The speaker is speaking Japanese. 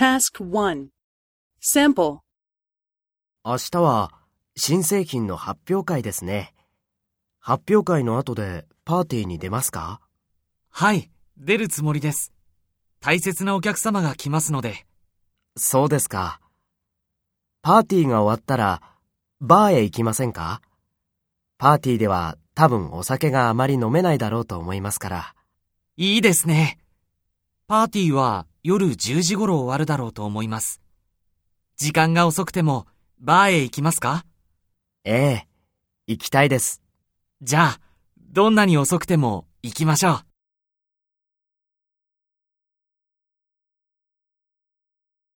Task 1 Sample 明日は新製品の発表会ですね。発表会の後でパーティーに出ますか？はい、出るつもりです。大切なお客様が来ますので。そうですか。パーティーが終わったらバーへ行きませんか？パーティーでは多分お酒があまり飲めないだろうと思いますから。いいですね。パーティーは夜10時頃終わるだろうと思います。時間が遅くてもバーへ行きますか？ええ、行きたいです。じゃあ、どんなに遅くても行きましょう。